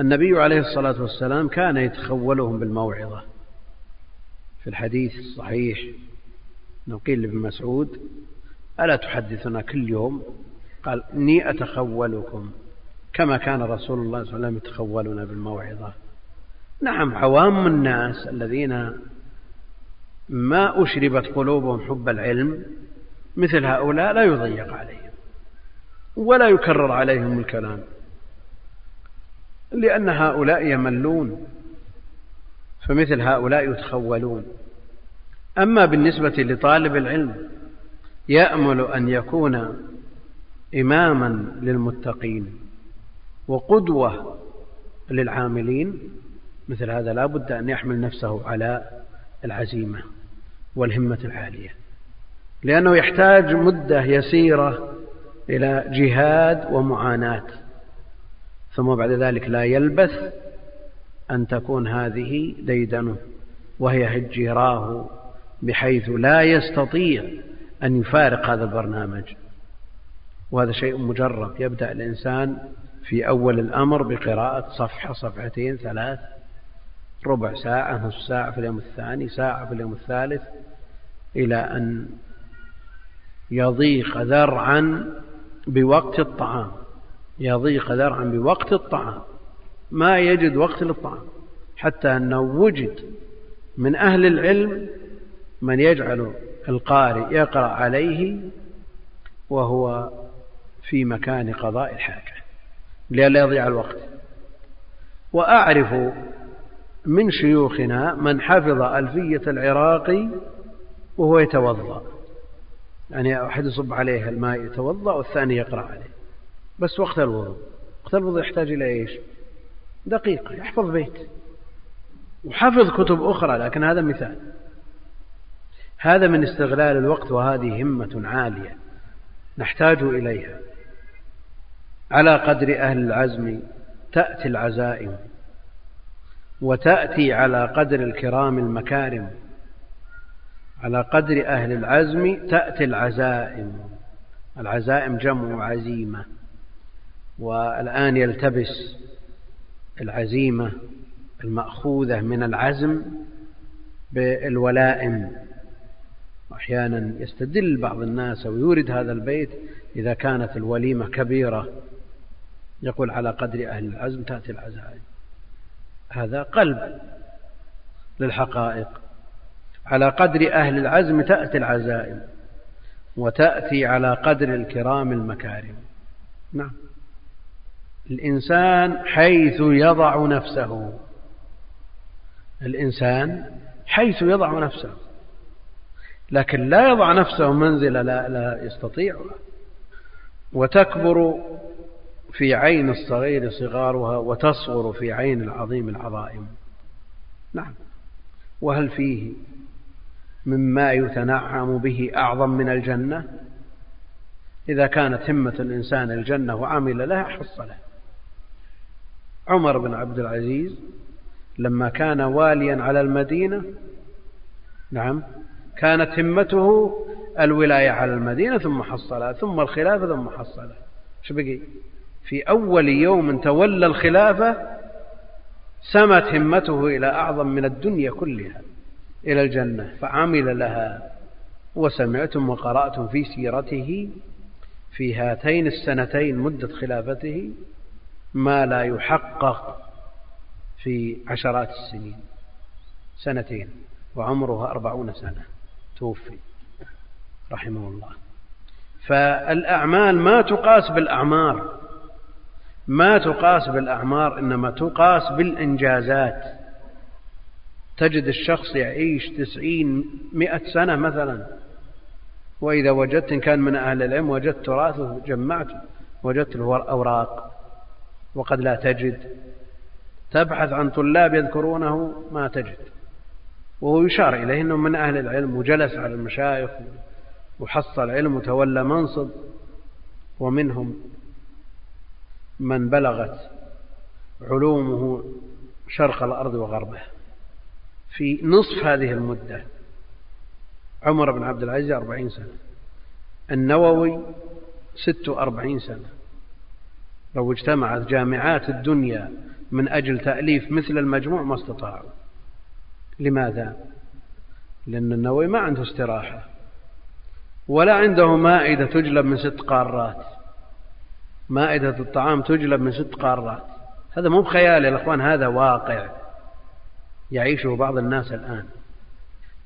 النبي عليه الصلاة والسلام كان يتخولهم بالموعظة. في الحديث الصحيح نقيل لابن مسعود ألا تحدثنا كل يوم؟ قال إني أتخولكم كما كان رسول الله صلى الله عليه وسلم يتخولنا بالموعظة. نعم عوام الناس الذين ما أشربت قلوبهم حب العلم مثل هؤلاء لا يضيق عليهم ولا يكرر عليهم الكلام. لأن هؤلاء يملون فمثل هؤلاء يتخولون. أما بالنسبة لطالب العلم يأمل أن يكون إماما للمتقين وقدوة للعاملين. مثل هذا لا بد أن يحمل نفسه على العزيمة والهمة العالية لأنه يحتاج مدة يسيرة إلى جهاد ومعاناة. ثم بعد ذلك لا يلبث أن تكون هذه ديدنه وهي هجيراه بحيث لا يستطيع أن يفارق هذا البرنامج. وهذا شيء مجرب يبدأ الإنسان في أول الأمر بقراءة صفحة صفحتين ثلاث ربع ساعة نصف ساعة في اليوم الثاني ساعة في اليوم الثالث إلى أن يضيق ذرعا بوقت الطعام. يضيق ذرعا بوقت الطعام. ما يجد وقت للطعام. حتى أنه وجد من أهل العلم من يجعل القارئ يقرأ عليه وهو في مكان قضاء الحاجة لئلا يضيع الوقت. وأعرف من شيوخنا من حفظ ألفية العراقي وهو يتوضأ. يعني أحد يصب عليه الماء يتوضأ والثاني يقرأ عليه. بس وقت الوضوء. وقت الوضوء يحتاج إلى إيش؟ دقيقة يحفظ بيت. وحفظ كتب أخرى لكن هذا مثال. هذا من استغلال الوقت وهذه همة عالية نحتاج إليها. على قدر أهل العزم تأتي العزائم وتأتي على قدر الكرام المكارم. على قدر أهل العزم تأتي العزائم. العزائم جمع عزيمة. والآن يلتبس العزيمة المأخوذة من العزم بالولائم. أحيانا يستدل بعض الناس أو يورد هذا البيت إذا كانت الوليمة كبيرة يقول على قدر أهل العزم تأتي العزائم. هذا قلب للحقائق. على قدر أهل العزم تأتي العزائم وتأتي على قدر الكرام المكارم. نعم. الإنسان حيث يضع نفسه. الإنسان حيث يضع نفسه. لكن لا يضع نفسه منزلة لا, لا يستطيعها وتكبر في عين الصغير صغارها وتصغر في عين العظيم العظائم. نعم. وهل فيه مما يتنعم به أعظم من الجنة؟ إذا كانت همة الإنسان الجنة وعمل لها حصلها عمر بن عبد العزيز لما كان واليا على المدينة نعم كانت همته الولاية على المدينة ثم حصلها ثم الخلافة ثم حصلها شو بقي؟ في أول يوم تولى الخلافة سمت همته إلى أعظم من الدنيا كلها إلى الجنة فعمل لها. وسمعتم وقرأتم في سيرته في هاتين السنتين مدة خلافته ما لا يحقق في عشرات السنين. سنتين وعمره أربعون سنة توفي رحمه الله. فالأعمال ما تقاس بالأعمار ما تقاس بالأعمار إنما تقاس بالإنجازات. تجد الشخص يعيش تسعين مئة سنة مثلا وإذا وجدت إن كان من أهل العلم وجدت تراثه جمعته وجدت له أوراق. وقد لا تجد. تبحث عن طلاب يذكرونه ما تجد. وهو يشار إليه أنه من أهل العلم وجلس على المشايخ وحصل علم وتولى منصب ومنهم من بلغت علومه شرق الأرض وغربها. في نصف هذه المدة عمر بن عبد العزيز أربعين سنة النووي ست وأربعين سنة. لو اجتمعت جامعات الدنيا من أجل تأليف مثل المجموع ما استطاعوا. لماذا؟ لأن النووي ما عنده استراحة ولا عنده مائدة تجلب من ست قارات. مائدة الطعام تجلب من ست قارات. هذا مو بخيال يا الأخوان هذا واقع يعيشه بعض الناس الآن.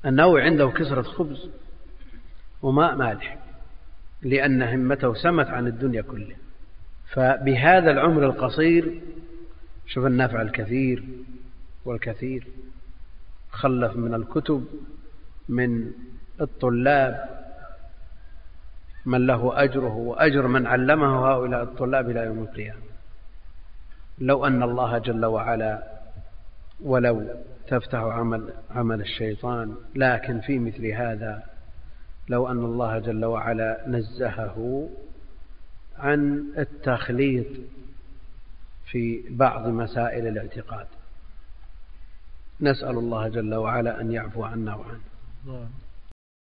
النووي عنده كسرة خبز وماء مالح لأن همته سمت عن الدنيا كلها. فبهذا العمر القصير شوف النفع الكثير والكثير خلف من الكتب من الطلاب من له أجره وأجر من علمه هؤلاء الطلاب إلى يوم القيامة. لو أن الله جل وعلا ولو تفتح عمل عمل الشيطان لكن في مثل هذا لو أن الله جل وعلا نزهه عن التخليط في بعض مسائل الاعتقاد. نسأل الله جل وعلا أن يعفو عنا وعنه.